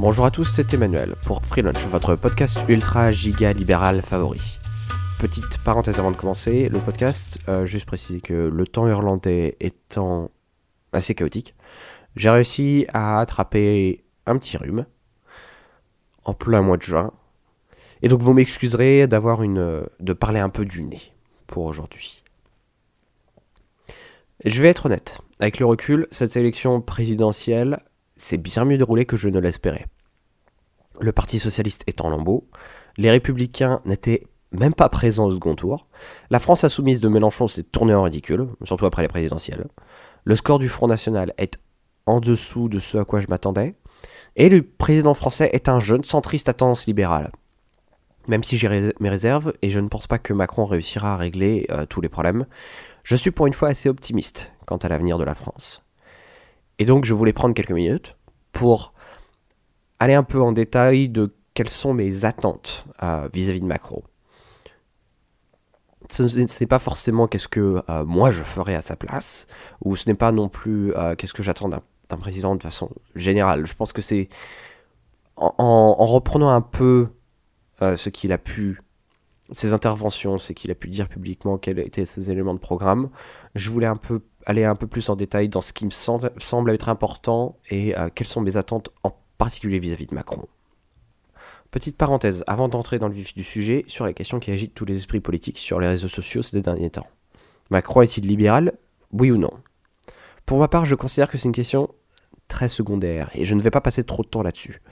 Bonjour à tous, c'est Emmanuel pour Freelance, votre podcast ultra giga libéral favori. Petite parenthèse avant de commencer, le podcast, euh, juste préciser que le temps irlandais étant assez chaotique, j'ai réussi à attraper un petit rhume en plein mois de juin. Et donc vous m'excuserez d'avoir une de parler un peu du nez pour aujourd'hui. Je vais être honnête, avec le recul, cette élection présidentielle s'est bien mieux déroulée que je ne l'espérais. Le Parti socialiste est en lambeau, les républicains n'étaient même pas présents au second tour, la France insoumise de Mélenchon s'est tournée en ridicule, surtout après les présidentielles, le score du Front National est en dessous de ce à quoi je m'attendais, et le président français est un jeune centriste à tendance libérale. Même si j'ai mes réserves, et je ne pense pas que Macron réussira à régler euh, tous les problèmes, je suis pour une fois assez optimiste quant à l'avenir de la France. Et donc je voulais prendre quelques minutes pour aller un peu en détail de quelles sont mes attentes euh, vis-à-vis de Macron. Ce n'est pas forcément qu'est-ce que euh, moi je ferais à sa place, ou ce n'est pas non plus qu'est-ce que j'attends d'un président de façon générale. Je pense que c'est en, reprenant un peu euh, ce qu'il a pu, ses interventions, ce qu'il a pu dire publiquement, quels étaient ses éléments de programme, je voulais un peu aller un peu plus en détail dans ce qui me semble, être important et euh, quelles sont mes attentes en particulier vis-à-vis de Macron. Petite parenthèse, avant d'entrer dans le vif du sujet, sur les questions qui agitent tous les esprits politiques sur les réseaux sociaux ces derniers temps. Macron est-il libéral? Oui ou non? Pour ma part, je considère que c'est une question très secondaire, et je ne vais pas passer trop de temps là-dessus.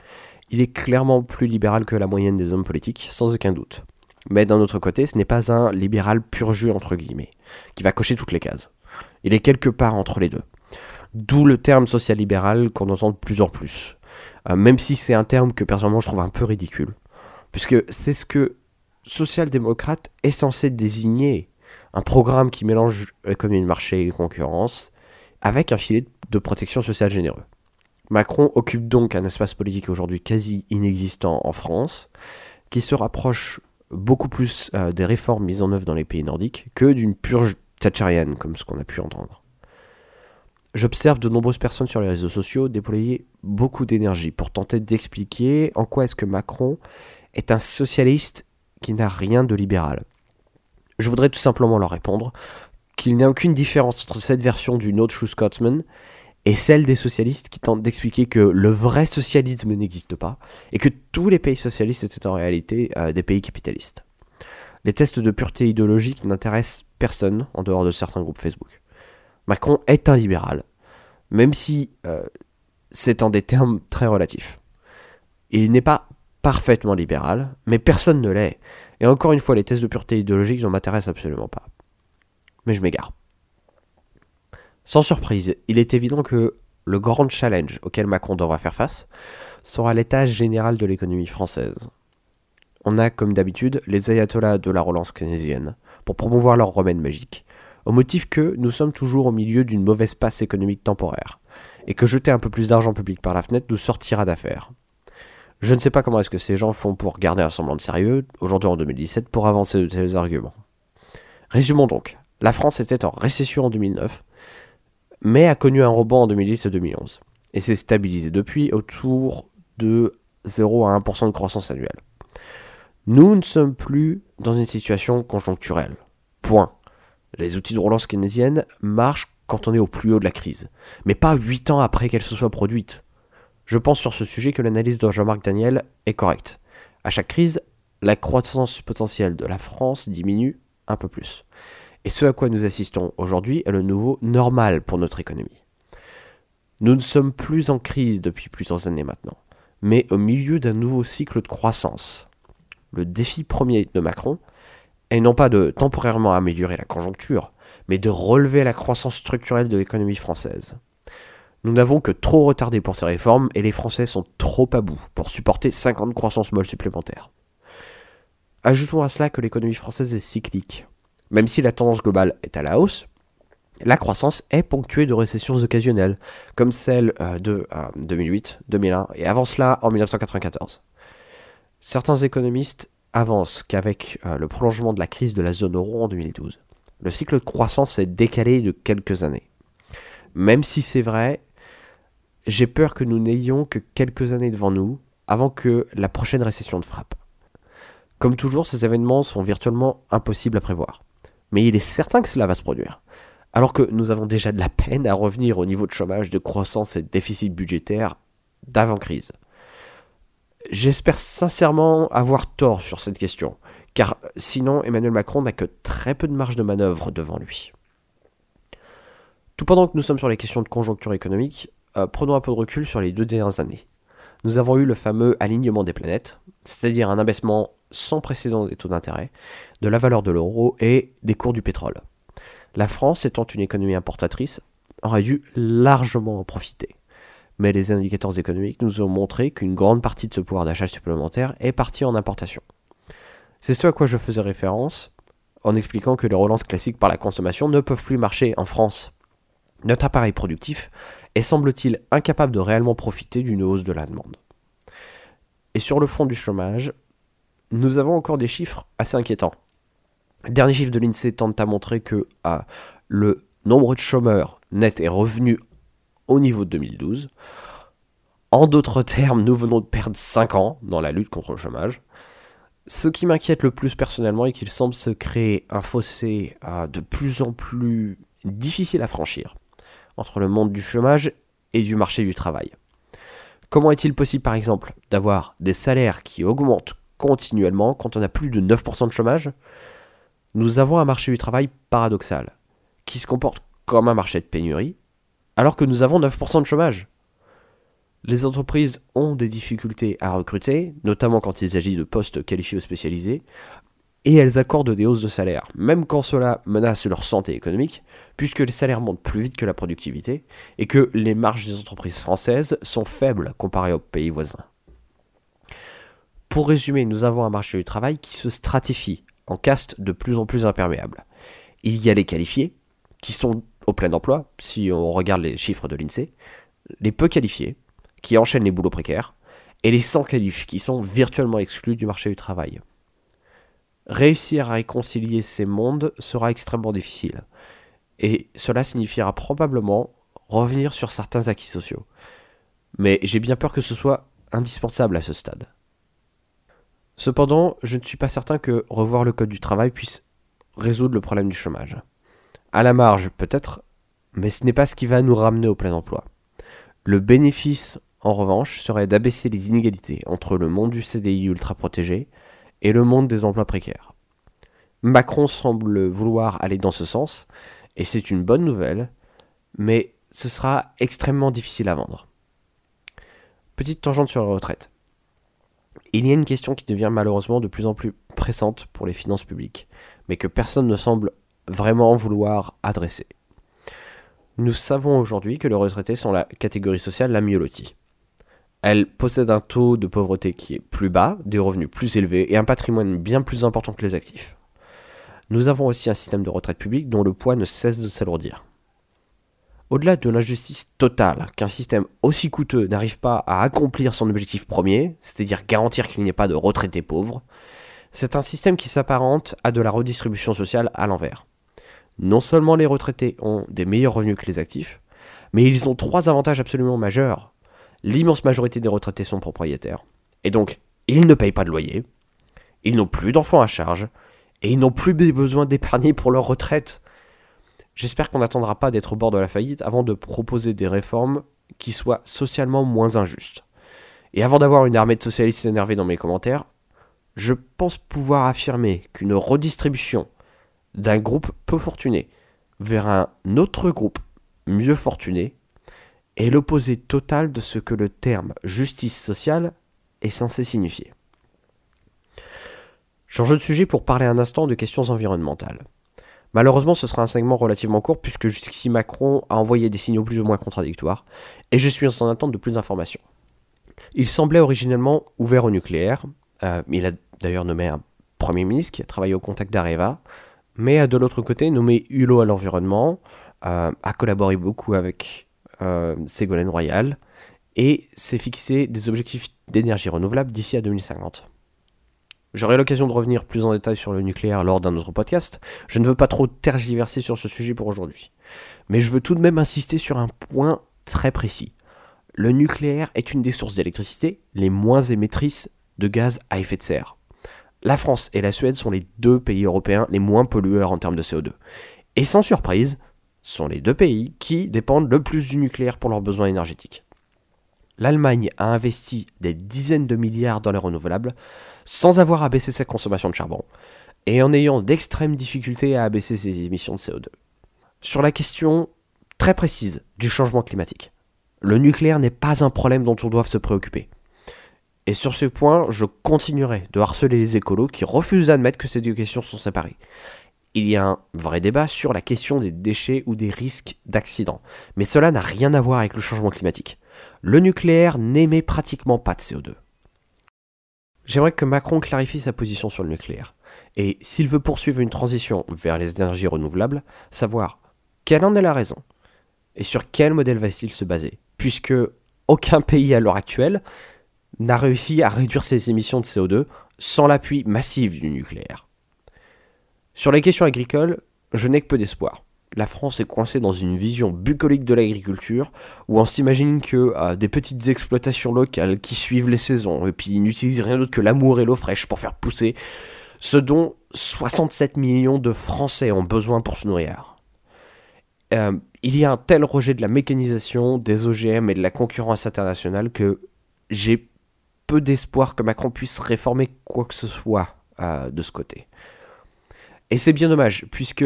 Il est clairement plus libéral que la moyenne des hommes politiques, sans aucun doute. Mais d'un autre côté, ce n'est pas un libéral pur jus, entre guillemets, qui va cocher toutes les cases. Il est quelque part entre les deux. D'où le terme social-libéral qu'on entend de plus en plus. Euh, même si c'est un terme que personnellement je trouve un peu ridicule. Puisque c'est ce que social-démocrate est censé désigner. Un programme qui mélange l'économie de marché et concurrence avec un filet de protection sociale généreux. Macron occupe donc un espace politique aujourd'hui quasi inexistant en France, qui se rapproche beaucoup plus euh, des réformes mises en œuvre dans les pays nordiques que d'une purge thatcherienne, comme ce qu'on a pu entendre. J'observe de nombreuses personnes sur les réseaux sociaux déployer beaucoup d'énergie pour tenter d'expliquer en quoi est-ce que Macron est un socialiste qui n'a rien de libéral. Je voudrais tout simplement leur répondre qu'il n'y a aucune différence entre cette version du No True Scotsman et celle des socialistes qui tentent d'expliquer que le vrai socialisme n'existe pas et que tous les pays socialistes étaient en réalité euh, des pays capitalistes. Les tests de pureté idéologique n'intéressent personne en dehors de certains groupes Facebook. Macron est un libéral, même si euh, c'est en des termes très relatifs. Il n'est pas parfaitement libéral, mais personne ne l'est. Et encore une fois, les tests de pureté idéologique ne m'intéressent absolument pas mais je m'égare. Sans surprise, il est évident que le grand challenge auquel Macron devra faire face sera l'état général de l'économie française. On a, comme d'habitude, les ayatollahs de la relance keynésienne pour promouvoir leur remède magique, au motif que nous sommes toujours au milieu d'une mauvaise passe économique temporaire, et que jeter un peu plus d'argent public par la fenêtre nous sortira d'affaires. Je ne sais pas comment est-ce que ces gens font pour garder un semblant de sérieux, aujourd'hui en 2017, pour avancer de tels arguments. Résumons donc, la France était en récession en 2009, mais a connu un rebond en 2010 et 2011, et s'est stabilisé depuis autour de 0 à 1% de croissance annuelle. Nous ne sommes plus dans une situation conjoncturelle. Point. Les outils de relance keynésienne marchent quand on est au plus haut de la crise, mais pas 8 ans après qu'elle se soit produite. Je pense sur ce sujet que l'analyse de Jean-Marc Daniel est correcte. À chaque crise, la croissance potentielle de la France diminue un peu plus. Et ce à quoi nous assistons aujourd'hui est le nouveau normal pour notre économie. Nous ne sommes plus en crise depuis plusieurs années maintenant, mais au milieu d'un nouveau cycle de croissance. Le défi premier de Macron est non pas de temporairement améliorer la conjoncture, mais de relever la croissance structurelle de l'économie française. Nous n'avons que trop retardé pour ces réformes et les Français sont trop à bout pour supporter 50 croissances molles supplémentaires. Ajoutons à cela que l'économie française est cyclique. Même si la tendance globale est à la hausse, la croissance est ponctuée de récessions occasionnelles, comme celle euh, de 2008, euh, 2001 et avant cela en 1994. Certains économistes avancent qu'avec euh, le prolongement de la crise de la zone euro en 2012, le cycle de croissance est décalé de quelques années. Même si c'est vrai, j'ai peur que nous n'ayons que quelques années devant nous avant que la prochaine récession ne frappe. Comme toujours, ces événements sont virtuellement impossibles à prévoir. Mais il est certain que cela va se produire. Alors que nous avons déjà de la peine à revenir au niveau de chômage, de croissance et de déficit budgétaire d'avant-crise. J'espère sincèrement avoir tort sur cette question, car sinon Emmanuel Macron n'a que très peu de marge de manœuvre devant lui. Tout pendant que nous sommes sur les questions de conjoncture économique, euh, prenons un peu de recul sur les deux dernières années. Nous avons eu le fameux alignement des planètes, c'est-à-dire un abaissement sans précédent des taux d'intérêt, de la valeur de l'euro et des cours du pétrole. La France, étant une économie importatrice, aurait dû largement en profiter. Mais les indicateurs économiques nous ont montré qu'une grande partie de ce pouvoir d'achat supplémentaire est partie en importation. C'est ce à quoi je faisais référence en expliquant que les relances classiques par la consommation ne peuvent plus marcher en France. Notre appareil productif est semble-t-il incapable de réellement profiter d'une hausse de la demande. Et sur le fond du chômage, nous avons encore des chiffres assez inquiétants. Le dernier chiffre de l'INSEE tente à montrer que le nombre de chômeurs net est revenu au niveau de 2012. En d'autres termes, nous venons de perdre 5 ans dans la lutte contre le chômage. Ce qui m'inquiète le plus personnellement est qu'il semble se créer un fossé de plus en plus difficile à franchir entre le monde du chômage et du marché du travail. Comment est-il possible par exemple d'avoir des salaires qui augmentent continuellement quand on a plus de 9% de chômage? Nous avons un marché du travail paradoxal, qui se comporte comme un marché de pénurie, alors que nous avons 9% de chômage. Les entreprises ont des difficultés à recruter, notamment quand il s'agit de postes qualifiés ou spécialisés, et elles accordent des hausses de salaire, même quand cela menace leur santé économique, puisque les salaires montent plus vite que la productivité, et que les marges des entreprises françaises sont faibles comparées aux pays voisins. Pour résumer, nous avons un marché du travail qui se stratifie en castes de plus en plus imperméables. Il y a les qualifiés, qui sont au plein emploi, si on regarde les chiffres de l'INSEE, les peu qualifiés, qui enchaînent les boulots précaires, et les sans qualifs, qui sont virtuellement exclus du marché du travail. Réussir à réconcilier ces mondes sera extrêmement difficile. Et cela signifiera probablement revenir sur certains acquis sociaux. Mais j'ai bien peur que ce soit indispensable à ce stade. Cependant, je ne suis pas certain que revoir le code du travail puisse résoudre le problème du chômage. À la marge, peut-être, mais ce n'est pas ce qui va nous ramener au plein emploi. Le bénéfice, en revanche, serait d'abaisser les inégalités entre le monde du CDI ultra protégé et le monde des emplois précaires. Macron semble vouloir aller dans ce sens, et c'est une bonne nouvelle, mais ce sera extrêmement difficile à vendre. Petite tangente sur la retraite. Il y a une question qui devient malheureusement de plus en plus pressante pour les finances publiques, mais que personne ne semble vraiment vouloir adresser. Nous savons aujourd'hui que les retraités sont la catégorie sociale la mieux lotie. Elle possède un taux de pauvreté qui est plus bas, des revenus plus élevés et un patrimoine bien plus important que les actifs. Nous avons aussi un système de retraite publique dont le poids ne cesse de s'alourdir. Au-delà de l'injustice totale qu'un système aussi coûteux n'arrive pas à accomplir son objectif premier, c'est-à-dire garantir qu'il n'y ait pas de retraités pauvres, c'est un système qui s'apparente à de la redistribution sociale à l'envers. Non seulement les retraités ont des meilleurs revenus que les actifs, mais ils ont trois avantages absolument majeurs l'immense majorité des retraités sont propriétaires. Et donc, ils ne payent pas de loyer, ils n'ont plus d'enfants à charge, et ils n'ont plus besoin d'épargner pour leur retraite. J'espère qu'on n'attendra pas d'être au bord de la faillite avant de proposer des réformes qui soient socialement moins injustes. Et avant d'avoir une armée de socialistes énervés dans mes commentaires, je pense pouvoir affirmer qu'une redistribution d'un groupe peu fortuné vers un autre groupe mieux fortuné est l'opposé total de ce que le terme justice sociale est censé signifier. Change de sujet pour parler un instant de questions environnementales. Malheureusement, ce sera un segment relativement court puisque jusqu'ici Macron a envoyé des signaux plus ou moins contradictoires et je suis en attente de plus d'informations. Il semblait originellement ouvert au nucléaire, euh, il a d'ailleurs nommé un Premier ministre qui a travaillé au contact d'Areva, mais a de l'autre côté nommé Hulot à l'environnement, euh, a collaboré beaucoup avec euh, Ségolène Royal, et s'est fixé des objectifs d'énergie renouvelable d'ici à 2050. J'aurai l'occasion de revenir plus en détail sur le nucléaire lors d'un autre podcast. Je ne veux pas trop tergiverser sur ce sujet pour aujourd'hui. Mais je veux tout de même insister sur un point très précis. le nucléaire est une des sources d'électricité les moins émettrices de gaz à effet de serre. La France et la Suède sont les deux pays européens les moins pollueurs en termes de CO2. Et sans surprise, sont les deux pays qui dépendent le plus du nucléaire pour leurs besoins énergétiques. L'Allemagne a investi des dizaines de milliards dans les renouvelables sans avoir à baisser sa consommation de charbon et en ayant d'extrêmes difficultés à abaisser ses émissions de CO2. Sur la question très précise du changement climatique, le nucléaire n'est pas un problème dont on doit se préoccuper. Et sur ce point, je continuerai de harceler les écolos qui refusent d'admettre que ces deux questions sont séparées. Il y a un vrai débat sur la question des déchets ou des risques d'accident, mais cela n'a rien à voir avec le changement climatique. Le nucléaire n'émet pratiquement pas de CO2. J'aimerais que Macron clarifie sa position sur le nucléaire, et s'il veut poursuivre une transition vers les énergies renouvelables, savoir quelle en est la raison, et sur quel modèle va-t-il se baser, puisque aucun pays à l'heure actuelle n'a réussi à réduire ses émissions de CO2 sans l'appui massif du nucléaire. Sur les questions agricoles, je n'ai que peu d'espoir. La France est coincée dans une vision bucolique de l'agriculture, où on s'imagine que euh, des petites exploitations locales qui suivent les saisons, et puis n'utilisent rien d'autre que l'amour et l'eau fraîche pour faire pousser ce dont 67 millions de Français ont besoin pour se nourrir. Euh, il y a un tel rejet de la mécanisation, des OGM et de la concurrence internationale que j'ai peu d'espoir que Macron puisse réformer quoi que ce soit euh, de ce côté. Et c'est bien dommage, puisque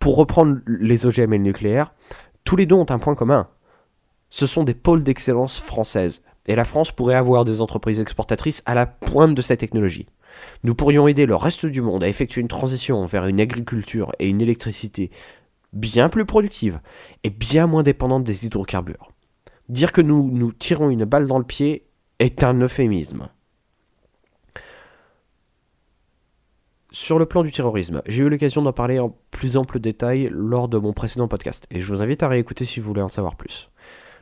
pour reprendre les OGM et le nucléaire, tous les deux ont un point commun. Ce sont des pôles d'excellence françaises. Et la France pourrait avoir des entreprises exportatrices à la pointe de cette technologie. Nous pourrions aider le reste du monde à effectuer une transition vers une agriculture et une électricité bien plus productive et bien moins dépendante des hydrocarbures. Dire que nous nous tirons une balle dans le pied est un euphémisme. Sur le plan du terrorisme, j'ai eu l'occasion d'en parler en plus ample détail lors de mon précédent podcast, et je vous invite à réécouter si vous voulez en savoir plus.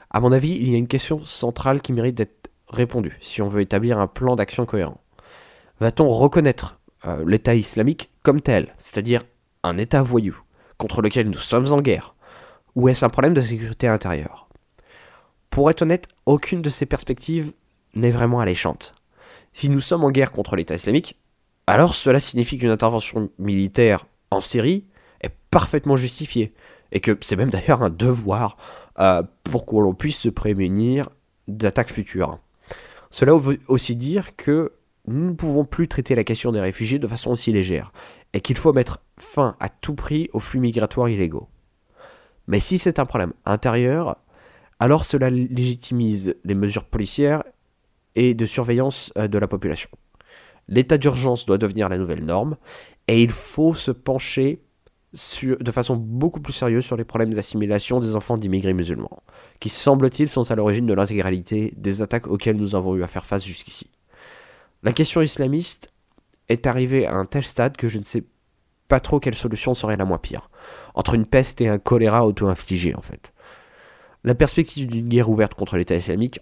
A mon avis, il y a une question centrale qui mérite d'être répondue si on veut établir un plan d'action cohérent. Va-t-on reconnaître euh, l'État islamique comme tel, c'est-à-dire un État voyou, contre lequel nous sommes en guerre, ou est-ce un problème de sécurité intérieure? Pour être honnête, aucune de ces perspectives n'est vraiment alléchante. Si nous sommes en guerre contre l'État islamique, alors cela signifie qu'une intervention militaire en Syrie est parfaitement justifiée, et que c'est même d'ailleurs un devoir euh, pour que l'on puisse se prémunir d'attaques futures. Cela veut aussi dire que nous ne pouvons plus traiter la question des réfugiés de façon aussi légère, et qu'il faut mettre fin à tout prix aux flux migratoires illégaux. Mais si c'est un problème intérieur, alors cela légitimise les mesures policières et de surveillance euh, de la population. L'état d'urgence doit devenir la nouvelle norme et il faut se pencher de façon beaucoup plus sérieuse sur les problèmes d'assimilation des enfants d'immigrés musulmans, qui semble-t-il sont à l'origine de l'intégralité des attaques auxquelles nous avons eu à faire face jusqu'ici. La question islamiste est arrivée à un tel stade que je ne sais pas trop quelle solution serait la moins pire, entre une peste et un choléra auto-infligé en fait. La perspective d'une guerre ouverte contre l'État islamique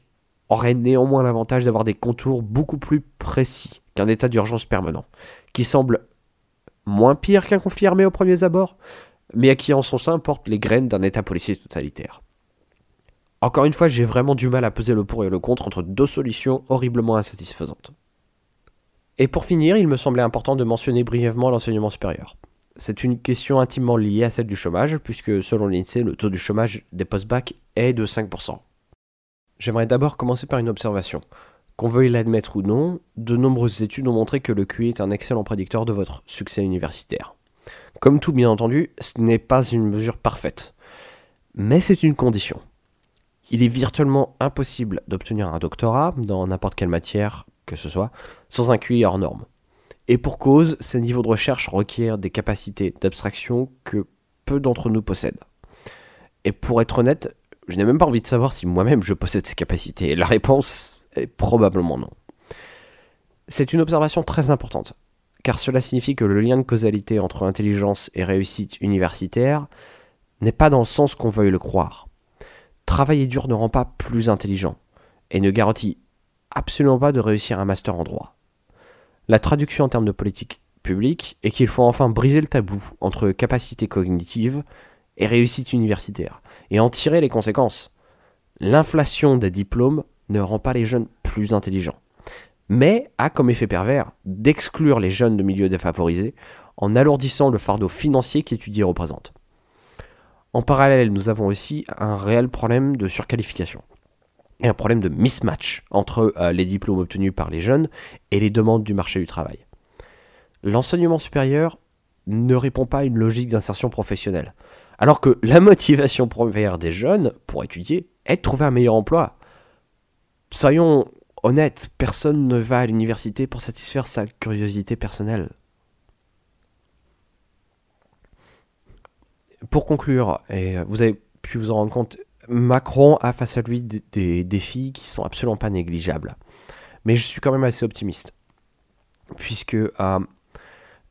aurait néanmoins l'avantage d'avoir des contours beaucoup plus précis qu'un état d'urgence permanent, qui semble moins pire qu'un conflit armé au premier abord, mais à qui en son sein porte les graines d'un état policier totalitaire. Encore une fois, j'ai vraiment du mal à peser le pour et le contre entre deux solutions horriblement insatisfaisantes. Et pour finir, il me semblait important de mentionner brièvement l'enseignement supérieur. C'est une question intimement liée à celle du chômage, puisque selon l'INSEE, le taux du chômage des post-bac est de 5%. J'aimerais d'abord commencer par une observation. Qu'on veuille l'admettre ou non, de nombreuses études ont montré que le QI est un excellent prédicteur de votre succès universitaire. Comme tout, bien entendu, ce n'est pas une mesure parfaite. Mais c'est une condition. Il est virtuellement impossible d'obtenir un doctorat dans n'importe quelle matière que ce soit sans un QI hors norme. Et pour cause, ces niveaux de recherche requièrent des capacités d'abstraction que peu d'entre nous possèdent. Et pour être honnête, je n'ai même pas envie de savoir si moi-même je possède ces capacités. La réponse est probablement non. C'est une observation très importante, car cela signifie que le lien de causalité entre intelligence et réussite universitaire n'est pas dans le sens qu'on veuille le croire. Travailler dur ne rend pas plus intelligent, et ne garantit absolument pas de réussir un master en droit. La traduction en termes de politique publique est qu'il faut enfin briser le tabou entre capacité cognitive et réussite universitaire, et en tirer les conséquences. l'inflation des diplômes ne rend pas les jeunes plus intelligents, mais a comme effet pervers d'exclure les jeunes de milieux défavorisés en alourdissant le fardeau financier qu'étudier représente. En parallèle, nous avons aussi un réel problème de surqualification et un problème de mismatch entre euh, les diplômes obtenus par les jeunes et les demandes du marché du travail. L'enseignement supérieur ne répond pas à une logique d'insertion professionnelle, alors que la motivation première des jeunes pour étudier est de trouver un meilleur emploi. Soyons honnêtes, personne ne va à l'université pour satisfaire sa curiosité personnelle. Pour conclure, et vous avez pu vous en rendre compte, Macron a face à lui des, défis qui sont absolument pas négligeables. Mais je suis quand même assez optimiste. Puisque euh,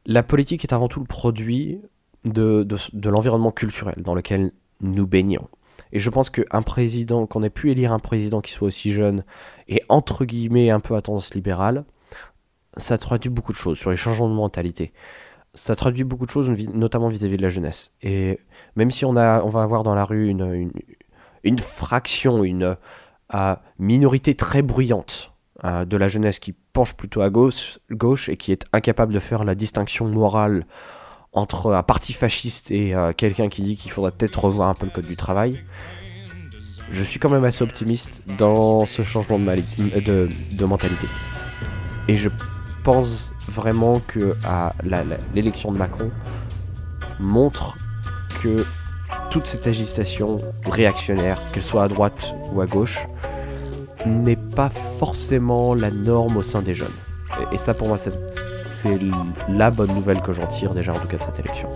la politique est avant tout le produit de, de, l'environnement culturel dans lequel nous baignons. Et je pense qu'un président, qu'on ait pu élire un président qui soit aussi jeune et entre guillemets un peu à tendance libérale, ça traduit beaucoup de choses sur les changements de mentalité. Ça traduit beaucoup de choses, notamment vis-à-vis de la jeunesse. Et même si on, a, on va avoir dans la rue une, une fraction, une euh, minorité très bruyante euh, de la jeunesse qui penche plutôt à gauche, gauche et qui est incapable de faire la distinction morale entre un parti fasciste et euh, quelqu'un qui dit qu'il faudrait peut-être revoir un peu le code du travail. Je suis quand même assez optimiste dans ce changement de, de, mentalité. Et je pense vraiment que l'élection de Macron montre que toute cette agitation réactionnaire, qu'elle soit à droite ou à gauche, n'est pas forcément la norme au sein des jeunes. Et, ça pour moi c'est la bonne nouvelle que j'en tire déjà en tout cas de cette élection.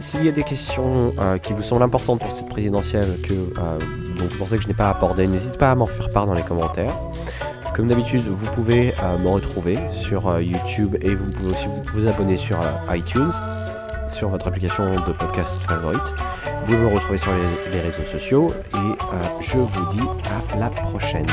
S'il y a des questions euh, qui vous semblent importantes pour cette présidentielle que, euh, dont vous pensez que je n'ai pas abordé, n'hésitez pas à m'en faire part dans les commentaires. Comme d'habitude, vous pouvez euh, me retrouver sur YouTube et vous pouvez aussi vous abonner sur iTunes, sur votre application de podcast favorite. Vous me retrouver sur les réseaux sociaux et je vous dis à la prochaine.